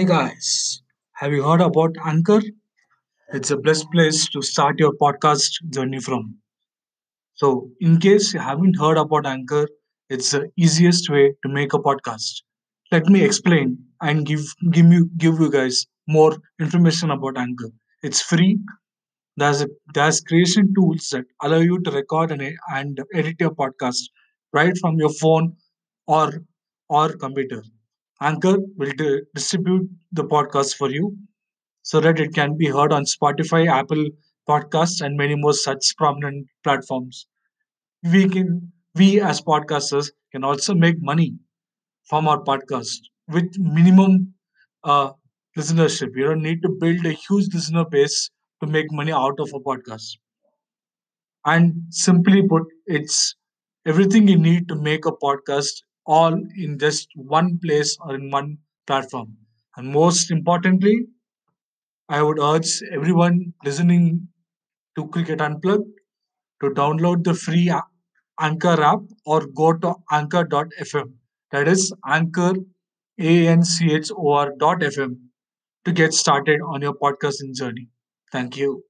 Hey guys, have you heard about Anchor? It's the best place to start your podcast journey from. So, in case you haven't heard about Anchor, it's the easiest way to make a podcast. Let me explain and give give you give you guys more information about Anchor. It's free. There's a, there's creation tools that allow you to record and, and edit your podcast right from your phone or or computer. Anchor will di- distribute the podcast for you so that it can be heard on Spotify, Apple Podcasts, and many more such prominent platforms. We can we as podcasters can also make money from our podcast with minimum uh, listenership. You don't need to build a huge listener base to make money out of a podcast. And simply put, it's everything you need to make a podcast all in just one place or in one platform. And most importantly, I would urge everyone listening to Cricket Unplugged to download the free Anchor app or go to anchor.fm. That is Anchor, A N C H O R dot FM to get started on your podcasting journey. Thank you.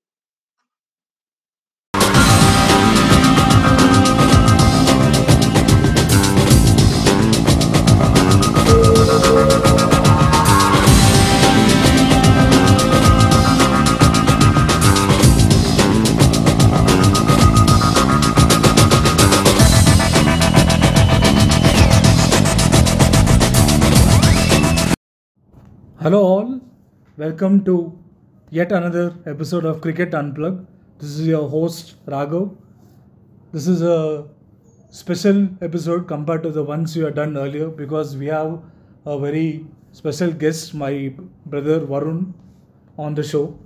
Hello, all. Welcome to yet another episode of Cricket Unplugged. This is your host, Raghav. This is a special episode compared to the ones we have done earlier because we have a very special guest, my brother Varun, on the show.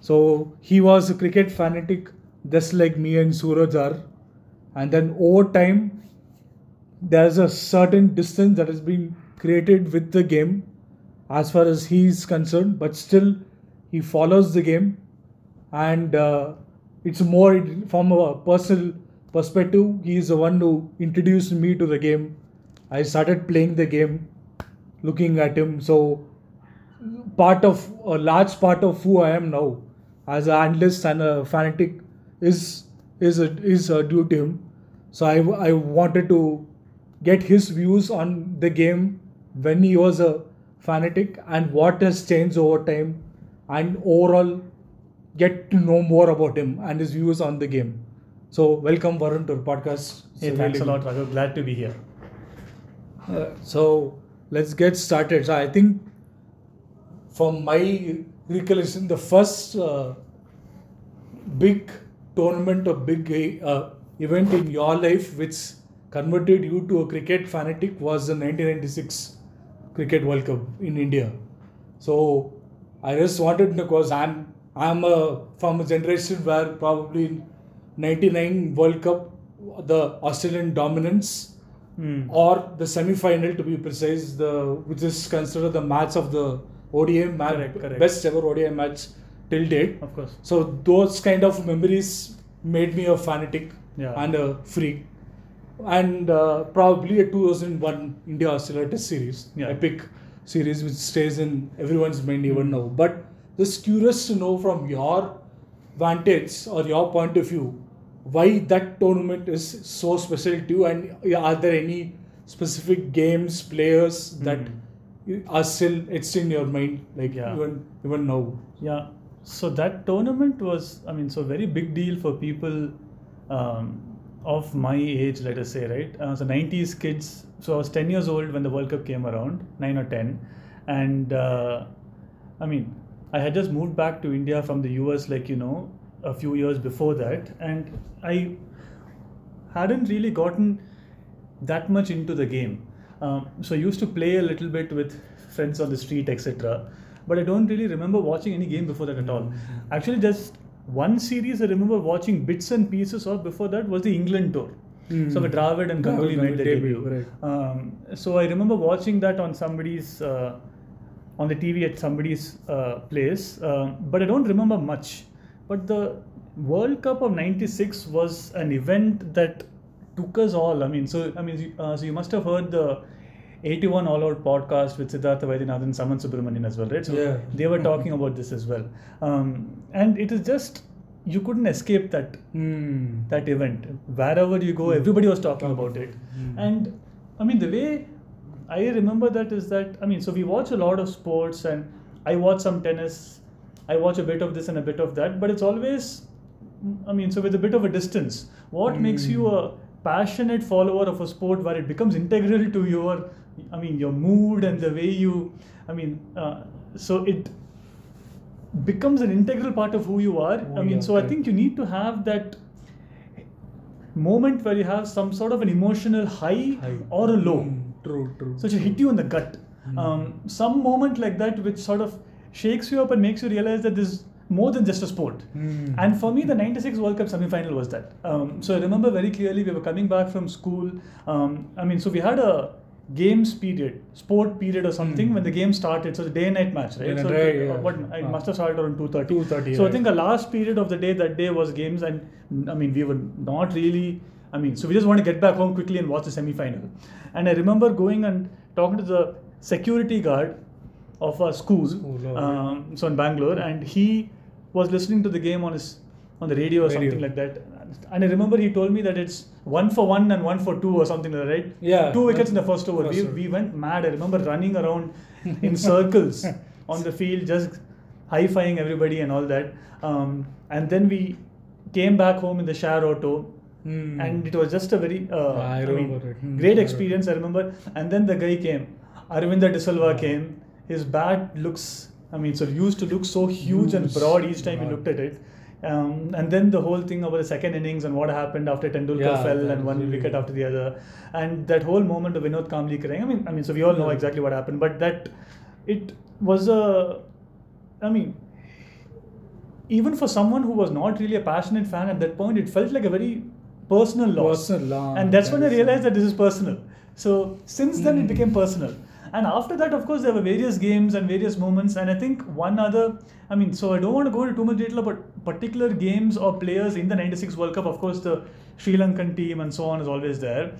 So he was a cricket fanatic just like me and Suraj are. And then over time, there's a certain distance that has been created with the game as far as he is concerned, but still he follows the game and uh, it's more from a personal perspective. He is the one who introduced me to the game. I started playing the game, looking at him. So part of a large part of who I am now as an analyst and a fanatic is is a, is uh, due to him. So I, I wanted to get his views on the game when he was a fanatic and what has changed over time and overall get to know more about him and his views on the game. So welcome Varun to the podcast. Hey, It's thanks a really lot, Raghav. Glad to be here. uh, so let's get started. So I think from my recollection, the first uh, big tournament or big uh, event in your life which converted you to a cricket fanatic was the 1996 Cricket World Cup in India. So I just wanted because I'm I'm a, from a generation where probably in 99 World Cup the Australian dominance Hmm. or the semi-final to be precise, the which is considered the match of the ODI match, Correct, correct. best ever ODI match till date. Of course. So those kind of memories made me a fanatic Yeah. and a freak. And uh, probably a 2001 India Australia Test series, Yeah. epic series which stays in everyone's mind even Mm. now. But just curious to know from your vantage or your point of view why that tournament is so special to you and are there any specific games players that Mm. are still etched in your mind like Yeah. even even now Yeah. So that tournament was, I mean, so very big deal for people um, of my age, let us say, right? Uh, so 90s kids. So I was 10 years old when the World Cup came around, 9 or 10. And uh, I mean, I had just moved back to India from the US, like, you know, a few years before that. And I hadn't really gotten that much into the game. Um, so I used to play a little bit with friends on the street, etc. But I don't really remember watching any game before that at all. Actually, just one series I remember watching bits and pieces of before that was the England tour. So with Dravid and Ganguly made their debut, debut. right. Um, so I remember watching that on somebody's uh, on the TV at somebody's uh, place, um, but I don't remember much. But the World Cup of '96 was an event that took us all. I mean, so I mean, uh, so you must have heard the 81 All Out podcast with Siddhartha Vaidyanathan and Samanth Subramanian as well, right? So Yeah. they were talking about this as well. Um, and it is just, you couldn't escape that Hmm. that event. Wherever you go, everybody was talking about it. And I mean, the way I remember that is that, I mean, so we watch a lot of sports and I watch some tennis, I watch a bit of this and a bit of that, but it's always, I mean, so with a bit of a distance. What makes you a passionate follower of a sport where it becomes integral to your, I mean, your mood and the way you, I mean, uh, so it becomes an integral part of who you are. Oh, I mean, yeah, so I think you need to have that moment where you have some sort of an emotional high, High. or a low. Hmm. True, true. So it should hit you in the gut. Um, some moment like that which sort of shakes you up and makes you realize that this is more than just a sport. Hmm. And for me, the 96 World Cup semi final was that. Um, so I remember very clearly we were coming back from school. Um, I mean, so we had a games period, sport period or something when the game started. So the day and night match, right? Day so night, it, yeah. what, it Ah. must have started around 2.30. 2:30, So I think the last period of the day that day was games. And I mean, we were not really, I mean, so we just want to get back home quickly and watch the semi final. And I remember going and talking to the security guard of our school, School, oh, um, so in Bangalore, and he was listening to the game on his on the radio or Radio. something like that. And I remember he told me that it's one for one and one for two or something like that, right? Yeah. Two wickets in the first over. First we, over. we went mad. I remember running around in circles on the field, just high-fiving everybody and all that. Um, and then we came back home in the share auto. Hmm. And it was just a very, uh, I I mean. Hmm, great I experience. I remember. And then the guy came, Aravinda De Silva came. His bat looks, I mean, so used to look so huge and broad each time you Broad. looked at it. Um, and then the whole thing about the second innings and what happened after Tendulkar Yeah, fell and one really- wicket after the other, and that whole moment of Vinod Kambli crying. I mean, I mean, so we all know Yeah. exactly what happened, but that it was a, I mean, even for someone who was not really a passionate fan at that point, it felt like a very personal loss. Personal and that's when I realized that this is personal. So since then, it Hmm. became personal. And after that, of course, there were various games and various moments. And I think one other, I mean, so I don't want to go into too much detail about particular games or players in the 96 World Cup. Of course, the Sri Lankan team and so on is always there.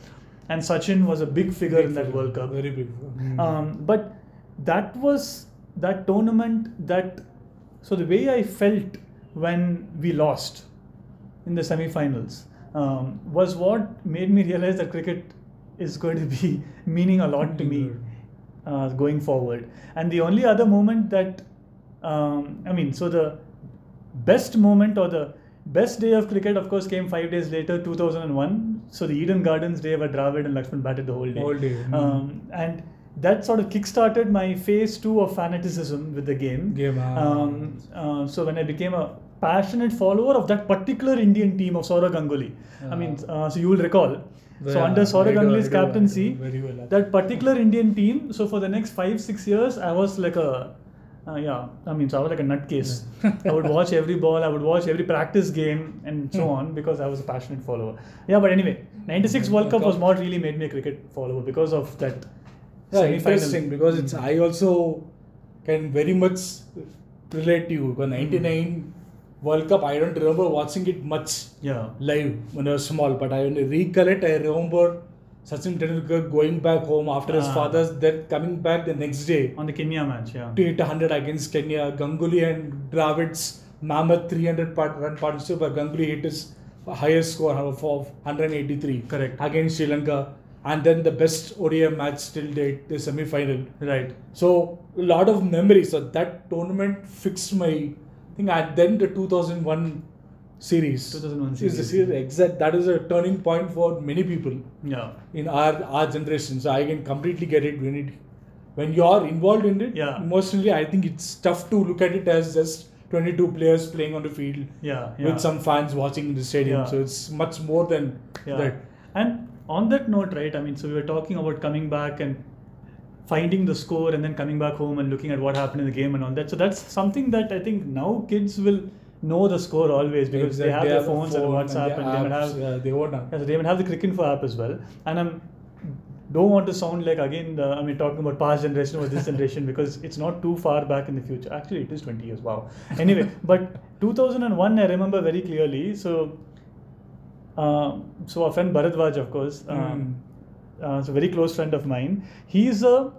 And Sachin was a big figure Big in that figure, World Cup. Very big. Hmm. Um, but that was that tournament that so the way I felt when we lost in the semi-finals um, was what made me realize that cricket is going to be meaning a lot to me uh, going forward. And the only other moment that um, I mean, so the best moment or the best day of cricket, of course, came five days later, 2001. So the Eden Gardens day where Dravid and Lakshman batted the whole day. Whole day, hmm. Um, and that sort of kickstarted my phase two of fanaticism with the game. Game, ah. Um, uh, so when I became a passionate follower of that particular Indian team of Saurav Ganguly. I mean, uh, so you will recall. So Yeah, under Saurav Ganguly's do, I do captaincy, well. that particular Indian team. So for the next five six years, I was like a uh, yeah. I mean, so I was like a nutcase. I would watch every ball. I would watch every practice game and so hmm. on because I was a passionate follower. Yeah, but anyway, '96 hmm. World Cup was what really made me a cricket follower because of that. Yeah, interesting because it's hmm. I also can very much relate to you because 99 World Cup I don't remember watching it much Yeah. live when I was small but I recollect I remember Sachin Tendulkar going back home after his Ah. father's death coming back the next day On the Kenya match, yeah. to hit 100 against Kenya Ganguly and Dravid's mammoth 300 part, run partnership where Ganguly hit his highest score of 183 Correct. against Sri Lanka and then the best ODI match till date the semi final Right. so a lot of memories. So that tournament fixed my thing. And then the 2001 series. 2001 is the series. series exact. That is a turning point for many people Yeah. in our our generation. So I can completely get it when it when you are involved in it. Yeah. Emotionally, I think it's tough to look at it as just 22 players playing on the field Yeah. yeah. with some fans watching in the stadium. Yeah. So it's much more than Yeah. that. And on that note, right, I mean, so we were talking about coming back and finding the score and then coming back home and looking at what happened in the game and all that. So that's something that I think now kids will know the score always because they have Exactly. their phones and WhatsApp and, their they apps, have yeah, they yeah, so they even have the Cricinfo app as well. And I'm don't want to sound like again uh, I mean talking about past generation or this generation because it's not too far back in the future. Actually, it is 20 years. Wow. Anyway, but 2001 I remember very clearly. So, uh, so our friend Bharadwaj, of course. Um, uh, a very close friend of mine. He's a,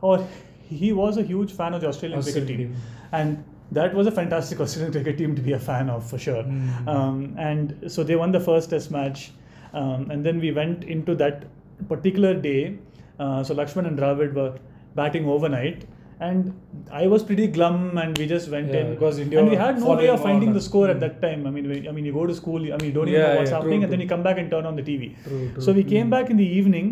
or he was a huge fan of the Australian cricket team, team. and that was a fantastic Australian cricket team to be a fan of for sure. Mm. Um, and so they won the first Test match, um, and then we went into that particular day. Uh, so Lakshman and Dravid were batting overnight. And I was pretty glum, and we just went Yeah, in because India and we had no way of finding the that. score at that time. I mean, we, I mean, you go to school, I mean, you don't even Yeah, know what's yeah, happening, true, and then you come back and turn on the TV. True, true. So we came Mm. back in the evening,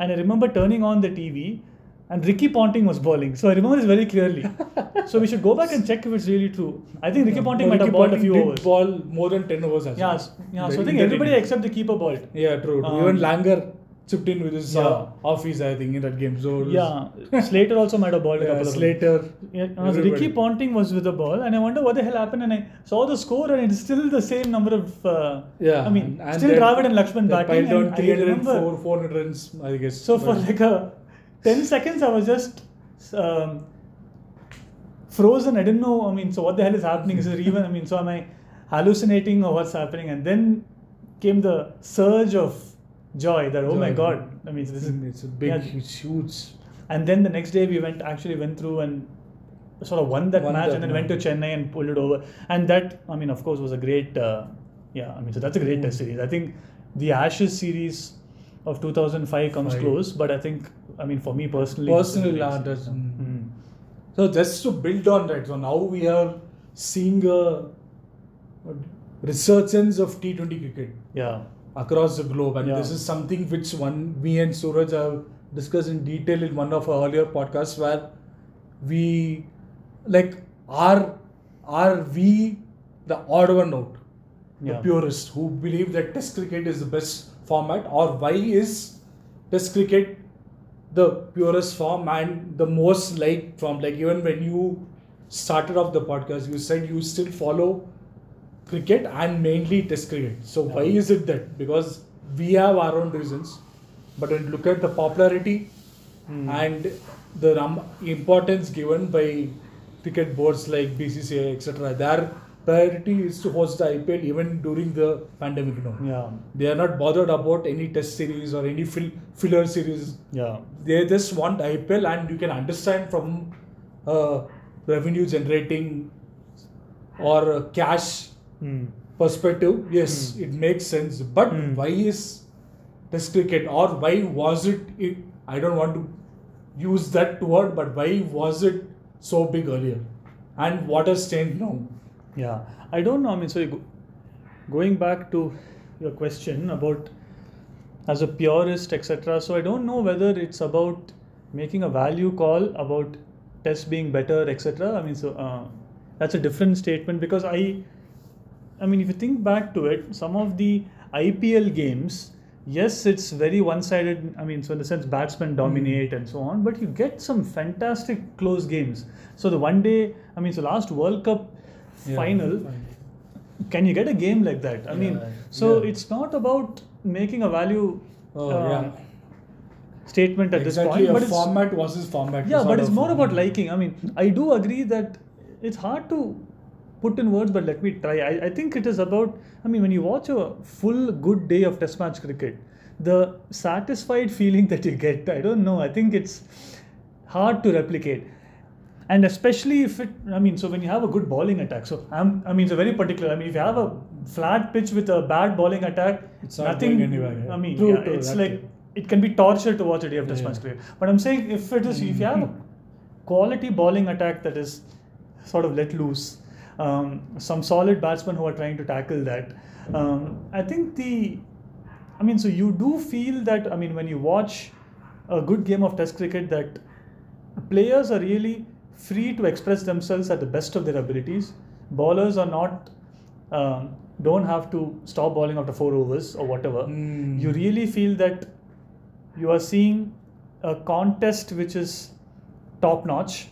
and I remember turning on the TV, and Ricky Ponting was bowling. So I remember this very clearly. so we should go back and check if it's really true. I think Ricky Ponting No, might have Ricky bowled a Ponting few did overs. ball more than 10 overs as yeah, well. s- yeah. So I think everybody except the keeper bowled. Yeah, true. true. Um, Even Langer chipped in with his uh, Yeah. office, I think, in that game. So Yeah, Slater also bowled a yeah, couple of. Slater. Yeah, uh. Ricky Ponting was with the ball, and I wonder what the hell happened. And I saw the score, and it's still the same number of. Uh, Yeah, I mean, and still Dravid and Lakshman batting. piled I 304, 400 runs, I guess. so for like a ten seconds, I was just um, frozen. I didn't know. I mean, so what the hell is happening? Is it even? I mean, so am I hallucinating or what's happening? And then came the surge of joy. That oh my god! I mean, this is it's a big, yeah. huge, huge. and then the next day we went actually went through and sort of won that Won match that and then went to. Chennai and pulled it over. And that, I mean, of course, was a great, uh, yeah, I mean, so that's a great test series. I think the Ashes series of 2005 comes Five. close, but I think, I mean, for me personally, Personally, great. uh, that's- mm. Mm. So just to build on that, so now we are seeing a a resurgence of T20 cricket Yeah, across the globe, and Yeah. this is something which one me and Suraj have discussed in detail in one of our earlier podcasts, where we like are are we the odd one out, the Yeah. purists who believe that Test cricket is the best format, or why is Test cricket the purest form and the most liked form? Like even when you started off the podcast, you said you still follow cricket and mainly Test cricket. So why is it that? Because we have our own reasons, but when you look at the popularity Hmm. and the num- importance given by cricket boards like BCCI, etc., their priority is to host the IPL even during the pandemic. No, yeah, they are not bothered about any Test series or any fill- filler series. yeah, They just want IPL, and you can understand from uh, revenue generating or uh, cash Mm. Perspective, yes, it makes sense. But Hmm. why is Test cricket, or why was it, it? I don't want to use that word, but why was it so big earlier? And what has changed now? Yeah, I don't know. I mean, so you go, going back to your question about as a purist, etc. So I don't know whether it's about making a value call about tests being better, etc. I mean, so uh, that's a different statement because I, I mean, if you think back to it, some of the IPL games. Yes, it's very one-sided. I mean, so in the sense batsmen dominate and so on, but you get some fantastic close games. So the one day, I mean, so last World Cup Yeah, final, fine. can you get a game like that? I mean, so yeah. it's not about making a value Oh, uh, yeah. statement at exactly this point, a but it's format versus format. yeah, but it's more about liking. I mean, I do agree that it's hard to put in words, but let me try. I, I think it is about. I mean, when you watch a full good day of Test match cricket, the satisfied feeling that you get, I don't know. I think it's hard to replicate. And especially if it, I mean, so when you have a good bowling attack, so I'm, I mean, it's a very particular. I mean, if you have a flat pitch with a bad bowling attack, It's not nothing. anywhere, yeah. I mean, True, yeah, true, it's like too. it can be torture to watch a day of Test Yeah. match cricket. But I'm saying if it is, if you have a mm-hmm. quality bowling attack that is sort of let loose, um, some solid batsmen who are trying to tackle that, um, I think the, I mean, so you do feel that, I mean, when you watch a good game of Test cricket, that players are really free to express themselves at the best of their abilities. Bowlers are not, um, don't have to stop bowling after four overs or whatever. Mm. You really feel that you are seeing a contest which is top notch.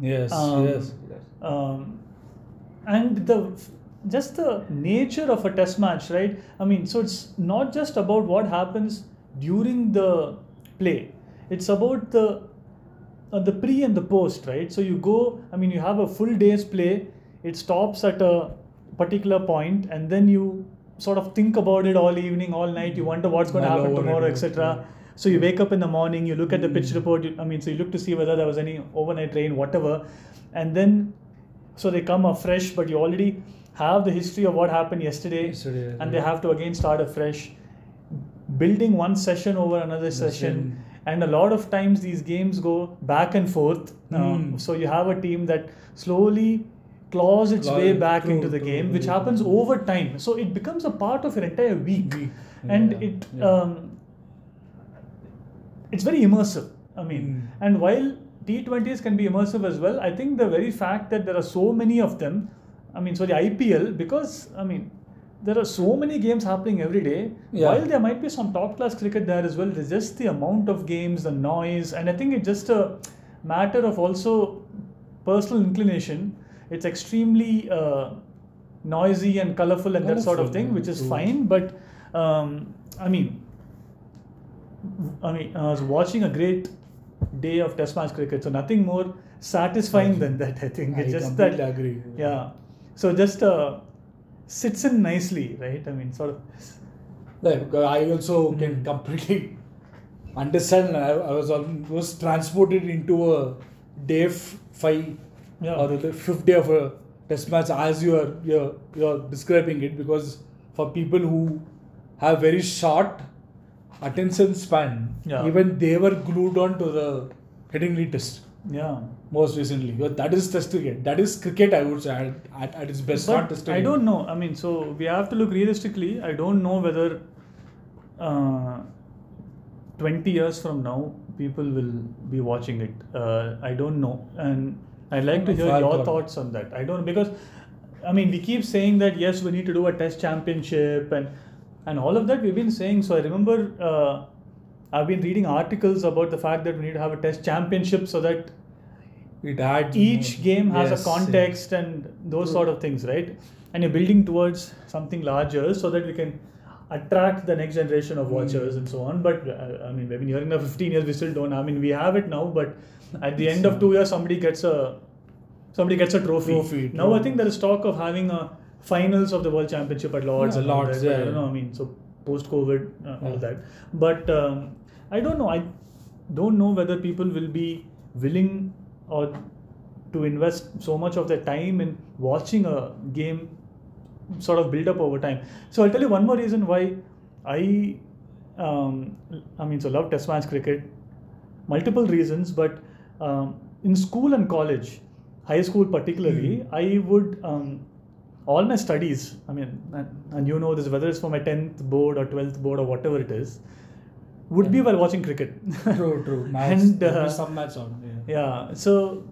Yes, Um, yes, yes. Um, and the just the nature of a test match, right? I mean, so it's not just about what happens during the play. It's about the uh, the pre and the post, right? So you go. I mean, you have a full day's play. It stops at a particular point, and then you sort of think about it all evening, all night. You wonder what's going to happen tomorrow, etc. So you wake up in the morning, you look at the pitch report. You, I mean, so you look to see whether there was any overnight rain, whatever, and then so they come afresh, but you already have the history of what happened yesterday, Yesterday, and they have to again start afresh, building one session over another session. And a lot of times these games go back and forth. Hmm. so you have a team that slowly claws its Claw- way back true, into the true, game, which happens over time. So it becomes a part of your entire week, Week, and yeah, it yeah. um, it's very immersive. I mean, Mm. and while T20s can be immersive as well, I think the very fact that there are so many of them, I mean, so the IPL, because I mean, there are so many games happening every day. Yeah. While there might be some top class cricket there as well, there's just the amount of games, the noise, and I think it's just a matter of also personal inclination. It's extremely uh, noisy and colorful and that sort of thing, which is true. fine. But um, I mean, I mean, I was watching a great day of Test match cricket, so nothing more satisfying than that. I think it's I just that. agree. Yeah. So just uh, sits in nicely, right? I mean, sort of. Like, uh, I also Hmm. can completely understand. I, I was almost transported into a day f- five Yeah. or the fifth day of a test match as you are you're, you're describing it because for people who have very short attention span, Yeah. even they were glued on to the Headingley test Yeah. most recently. But that is test cricket. That is cricket, I would say, at, at, at its best. not But test I don't know. I mean, so we have to look realistically. I don't know whether uh, 20 years from now people will be watching it. Uh, I don't know. And I'd like to hear your thought. thoughts on that. I don't know because I mean we keep saying that yes we need to do a test championship and and all of that we've been saying. So I remember uh, I've been reading articles about the fact that we need to have a test championship so that It had each game has Yes, a context and those True. sort of things right? And you're building towards something larger so that we can attract the next generation of watchers and so on. But uh, i mean we've been hearing now 15 years we still don't. I mean we have it now but at the end of two years somebody gets a somebody gets a trophy, Trophy, now i think there is talk of having a finals of the world championship at lords Yeah, and Lords, but i don't know i mean so post covid uh, all Yeah. that but um, i don't know i don't know whether people will be willing or to invest so much of their time in watching a game sort of build up over time. So I'll tell you one more reason why I, um, I mean, so love Test match cricket. Multiple reasons, but um, in school and college, high school particularly, I would um, all my studies. I mean, and, and you know this whether it's for my tenth board or twelfth board or whatever it is, would be while watching cricket. True, true. Match, and uh, some match on. Yeah. yeah, so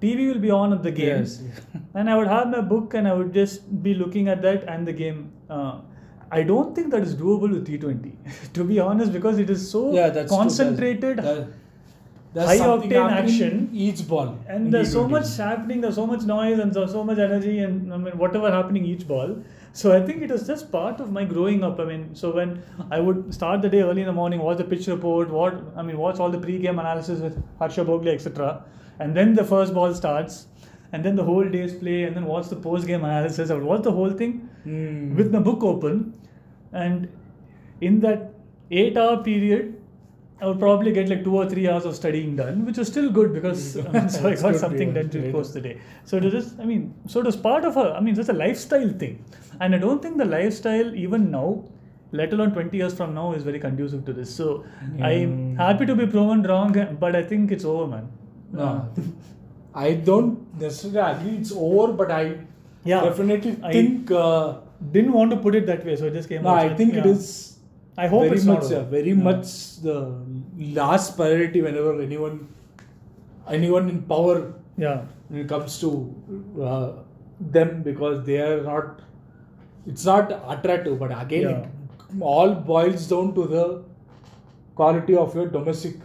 TV will be on at the game, Yes. and I would have my book and I would just be looking at that and the game. Uh, I don't think that is doable with T20, to be honest, because it is so Yeah, concentrated. That- there's high octane action. Each ball. and there's so much happening, there's so much noise and there's so much energy and I mean whatever happening each ball. So I think it was just part of my growing up. I mean, so when I would start the day early in the morning, watch the pitch report, what I mean, watch all the pre-game analysis with Harsha Bhogle, etc. And then the first ball starts, and then the whole day's play, and then watch the post-game analysis. I would watch the whole thing Hmm. with my book open, and in that eight-hour period, I would probably get like two or three hours of studying done, which was still good because I mean, so I got something done to post the day. So it just, I mean, so it was part of a, I mean, it's a lifestyle thing, and I don't think the lifestyle even now, let alone 20 years from now, is very conducive to this. So I'm happy to be proven wrong, but I think it's over, man. No, I don't necessarily agree it's over, but I Yeah, definitely I- think. Uh, Didn't want to put it that way, so it just came no, out. I think it Yeah. is. I hope very it's much, not yeah, very Yeah. much the last priority whenever anyone, anyone in power Yeah. when it comes to uh, them because they are not. It's not attractive, but again, Yeah. it all boils down to the quality of your domestic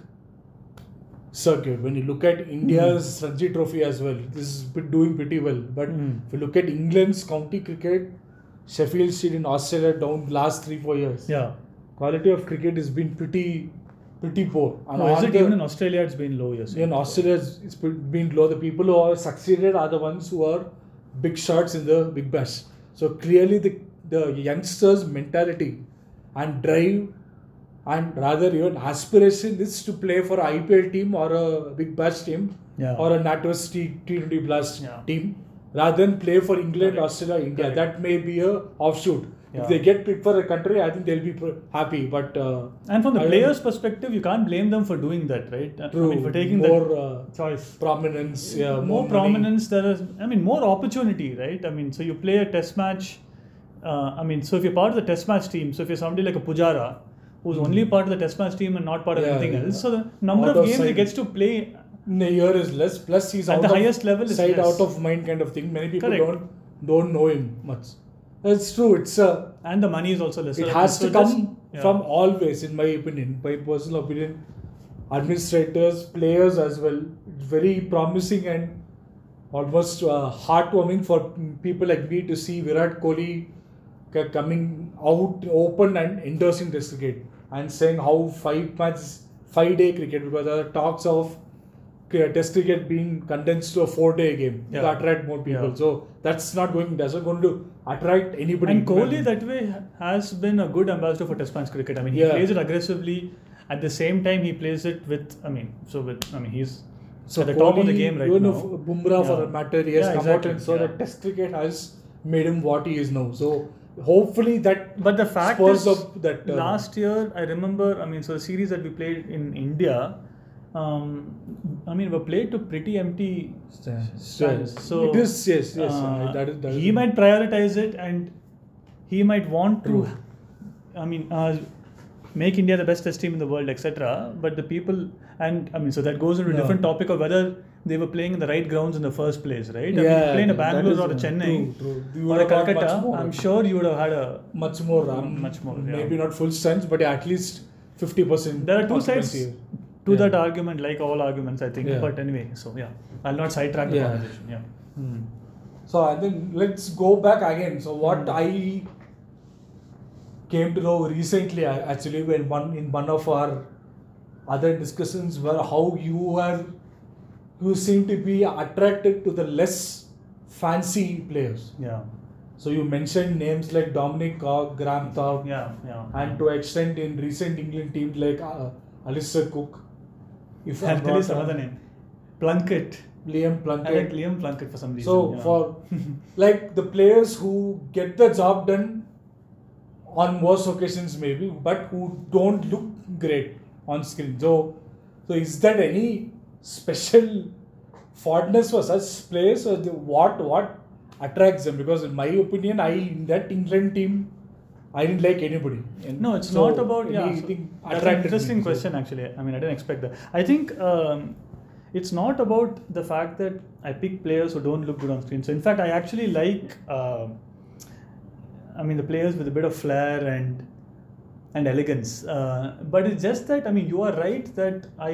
circuit. When you look at India's Ranji Trophy as well, this is doing pretty well. But Mm. if you look at England's county cricket, Sheffield Shield in Australia down last three four years. Yeah. Quality of cricket has been pretty, pretty poor. And No, is it the- even in Australia? It's been low, yes. in Australia, it's been low. The people who have succeeded are the ones who are big shots in the big bash. So clearly, the the youngsters' mentality and drive and rather your aspiration is to play for IPL team or a Big Bash team Yeah. or a NatWest T- T20 Blast Yeah. team rather than play for England, Correct. Australia, India. Correct. That may be a offshoot. Yeah. If they get picked for a country, I think they'll be happy. But uh, And from the I players' perspective, you can't blame them for doing that, right? I True. mean, for taking more that uh, choice. prominence, yeah, more, more, prominence there is i mean more opportunity right i mean so you play a test match uh, i mean so if you're part of the test match team so if you're somebody like a pujara who's only part of the test match team and not part of. Yeah, anything yeah. else so the number Out of games he gets to play in a year is less. Plus, he's At out the of highest level side less. out of mind kind of thing. Many people Correct. don't don't know him much. It's true. It's a and the money is also less. it has to come yeah. from always, in my opinion, my personal opinion. Administrators, players as well. It's very promising and almost uh, heartwarming for people like me to see Virat Kohli coming out open and endorsing this cricket and saying how five match, five day cricket because there are talks of uh, test cricket being condensed to a four day game to Yeah. attract more people. Yeah. So that's not going. That's not going to attract anybody. and Kohli that way has been a good ambassador for test match cricket i mean he Yeah. plays it aggressively at the same time he plays it with i mean so with i mean he's So at the top of the game right even now if Bumrah for Yeah. that matter, he has Yeah, come exactly, out and so yeah. that Test cricket has made him what he is now. So hopefully that But the fact is, that uh, last year I remember. I mean, so the series that we played in India, um, I mean, were played to pretty empty stands. So it is yes yes uh, that is that he might prioritize it, and he might want to. True. I mean, uh, make India the best test team in the world, etc. But the people, and I mean, so that goes into a different topic of whether they were playing in the right grounds in the first place, right? I mean, Yeah, you play in a Bangalore is, or a Chennai true, true. Or a Calcutta. I'm sure you would have had a much more um, Much more, yeah. maybe not full strength but at least 50% There are two sides occupancy. To Yeah. that argument, like all arguments, I think. Yeah. But anyway, so yeah, I'll not sidetrack the Yeah. conversation. Yeah. Hmm. So and then let's go back again. So what Hmm. I came to know recently, actually, when one in one of our other discussions, were how you are, you seem to be attracted to the less fancy players. Yeah. So you mentioned names like Dominic Cork, Graham Thorpe, Yeah. Yeah. and to extent in recent England teams like uh, Alastair Cook. If I'll I'm tell you some other name. Plunkett. Liam I like Liam Plunkett for some reason. So yeah. for like the players who get the job done on most occasions maybe, but who don't look great on screen. So so is that any special fondness for such players or the, what what attracts them? Because in my opinion, I in that England team I didn't like anybody. And No, it's so not about yeah. so that's an attracted me. interesting So- question actually. I mean, I didn't expect that. I think um, it's not about the fact that I pick players who don't look good on screen. So in fact, I actually like. Uh, I mean, the players with a bit of flair and and elegance. Uh, but it's just that I mean, you are right that I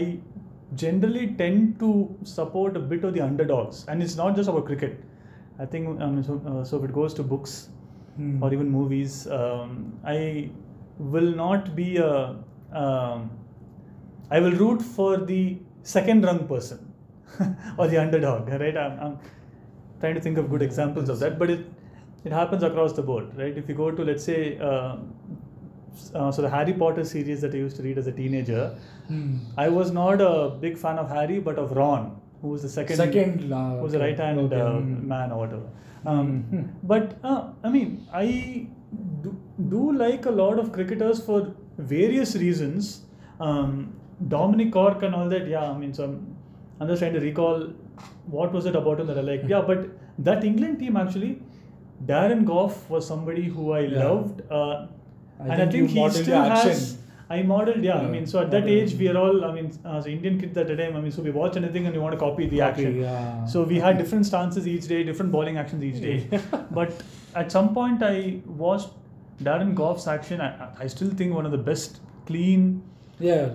generally tend to support a bit of the underdogs, and it's not just about cricket. I think um, so, uh, so. If it goes to books, Hmm. or even movies, um, I will not be a. Um, I will root for the second rung person or the underdog, right? I'm, I'm trying to think of good examples of that, but it it happens across the board, right? If you go to let's say, uh, uh, so the Harry Potter series that I used to read as a teenager, Hmm. I was not a big fan of Harry, but of Ron, who was the second, Second, uh, who was the right hand Okay, uh, man or whatever. Um, but uh, I mean, I do, do like a lot of cricketers for various reasons. Um, Dominic Cork and all that, yeah. I mean, so I'm, I'm just trying to recall what was it about him that I like. Yeah, but that England team actually, Darren Gough was somebody who I Yeah. loved, uh, I and I think think he still has. I modeled, yeah. I mean, so at that age, we are all. I mean, as Indian kids at the time, I mean, so we watch anything and you want to copy the action. yeah. So we had different stances each day, different bowling actions each day. but at some point, I watched Darren Gough's action. I, I still think one of the best clean Yeah,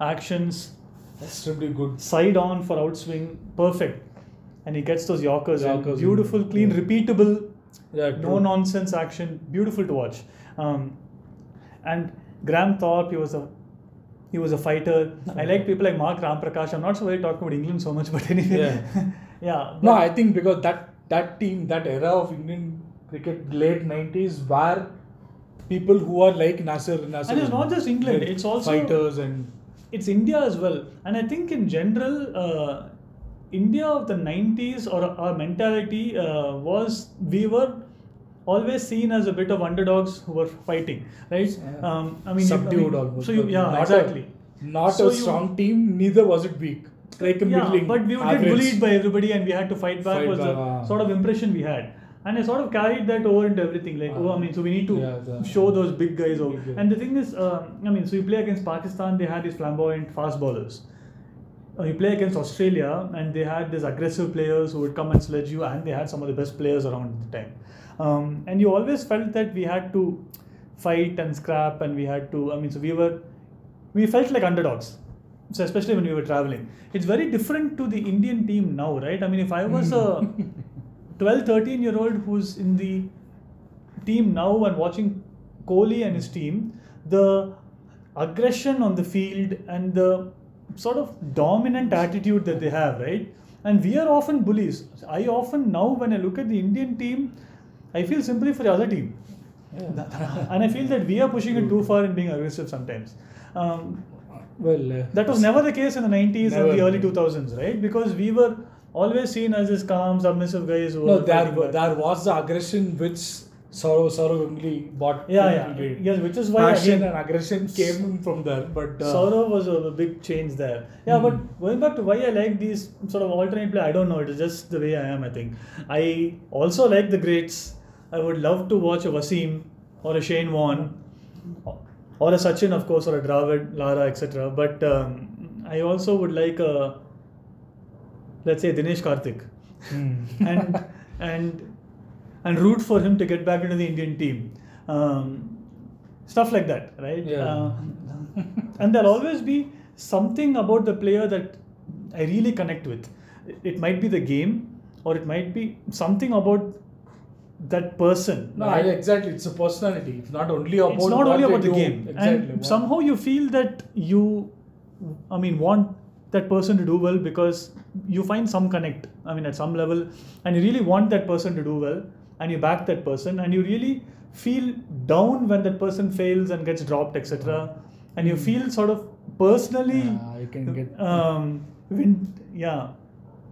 actions, extremely good. side on for outswing, perfect. And he gets those Yorkers. Yorkers beautiful, clean, yeah. repeatable, Yeah, no nonsense action, beautiful to watch. Um, and Graham Thorpe, he was a he was a fighter. I like people like Mark Ramprakash. I'm not so worried talking about England so much, but anyway, Yeah. yeah. No, I think because that that team, that era of Indian cricket, late nineties, where people who are like Nasser. Nasser And it's not just England, it's also- fighters and it's India as well. And I think in general, uh, India of the 90s or our mentality uh, was we were always seen as a bit of underdogs who were fighting, right? Yeah. Um, I mean, you- I subdued mean. So you, yeah, not exactly. A, not So a you- strong team. Neither was it weak. Like a yeah, middling. but we would average. get bullied by everybody and we had to fight back Fight was back, the ah. sort of impression we had. And I sort of carried that over into everything. Like, oh, I mean, so we need to Yeah, the- show those big guys. Over. Big. And the thing is, um, I mean, so you play against Pakistan, they had these flamboyant fast bowlers. Uh, you play against Australia, and they had these aggressive players who would come and sledge you, and they had some of the best players around at the time. Um, and you always felt that we had to fight and scrap, and we had to. I mean, so we were, we felt like underdogs. So especially when we were traveling, it's very different to the Indian team now, right? I mean, if I was a 12, 13 year old who's in the team now and watching Kohli and his team, the aggression on the field and the sort of dominant attitude that they have, right? And we are often bullies. I often now, when I look at the Indian team, I feel simply for the other team. and I feel that we are pushing it too far and being aggressive sometimes. Um, Well, uh, that was never the case in the 90s and the early 2000s, right? Because we were always seen as this calm, submissive guys who no, were there, back. there was the aggression which Saurav Saurav Ganguly bought. Yeah, yeah. Yes, which is why passion again, and aggression came from there. But uh, Saurav was a, a big change there. Yeah, Hmm. but going back to why I like these sort of alternate play, I don't know. It is just the way I am. I think I also like the greats. I would love to watch a Wasim or a Shane Warne or a Sachin, of course, or a Dravid, Lara, etc. But um, I also would like a let's say Dinesh Karthik hmm. and and and root for him to get back into the Indian team. Um, stuff like that, right? Yeah. Uh, and there'll always be something about the player that I really connect with. It might be the game, or it might be something about that person. no, right? I, exactly. It's a personality. It's not only about. it's not only about the do. game Exactly. and somehow you feel that you i mean want that person to do well because you find some connect i mean at some level and you really want that person to do well and you back that person and you really feel down when that person fails and gets dropped etc and you feel sort of personally Yeah, I can get- um win, yeah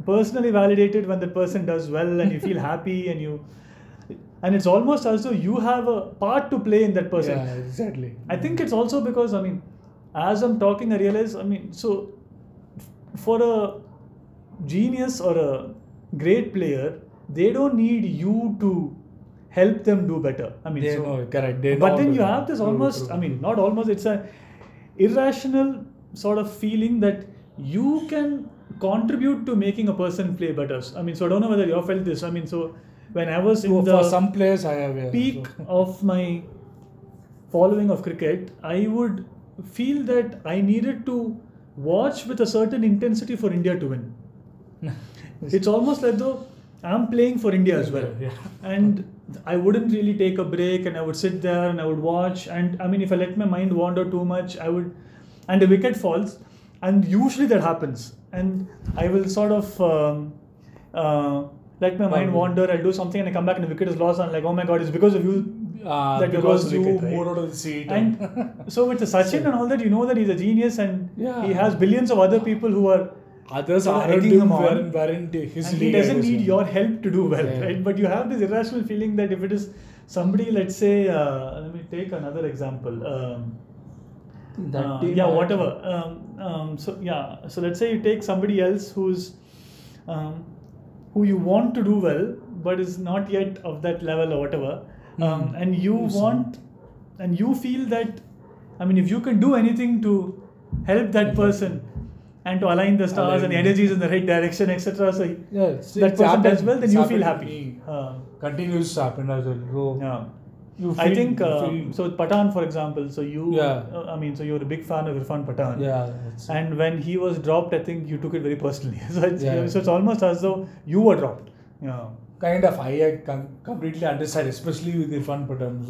personally validated when the person does well and you feel happy and you and it's almost as though you have a part to play in that person Yeah, exactly. I think it's also because I mean, as I'm talking, I realize I mean, so for a genius or a great player, they don't need you to help them do better. I mean, They so, know, correct. They but then you have this almost, true. I mean, not almost. It's a irrational sort of feeling that you can contribute to making a person play better. I mean, so I don't know whether you have felt this. I mean, so when I was in the some players, I have yeah, peak so- of my following of cricket, I would feel that I needed to watch with a certain intensity for India to win. it's almost like though I'm playing for India as well. Yeah. And I wouldn't really take a break and I would sit there and I would watch. And I mean, if I let my mind wander too much, I would, and a wicket falls. And usually that happens. And I will sort of um, uh, let my mind wander. I'll do something and I come back and the wicket is lost. And I'm like, oh my god, it's because of you Uh, that because lost you wicket, right? out of the seat. And so with the Sachin and all that, you know that he's a genius and Yeah. he has billions of other people who are others aren't egging him on. his and he doesn't need your help to do well, Yeah. right? But you have this irrational feeling that if it is somebody, let's say, uh, let me take another example. Um, That uh, yeah, whatever. Um, um, so yeah, so let's say you take somebody else who's um, who you want to do well, but is not yet of that level or whatever, um, Hmm. and you Yes. want, and you feel that, I mean, if you can do anything to help that person and to align the stars and the energies in the right direction, etc. So Yeah, that person does well, then It's you feel happy. Uh, Continues to happen as well. So yeah. You I think uh, feel- so. Pathan, for example. So you, Yeah. uh, I mean, so you're a big fan of Irfan Pathan. Yeah. And when he was dropped, I think you took it very personally. so, it's, Yeah. so it's almost as though you were dropped. Yeah. kind of I, I com- completely understand, especially with Irfan Pathan. So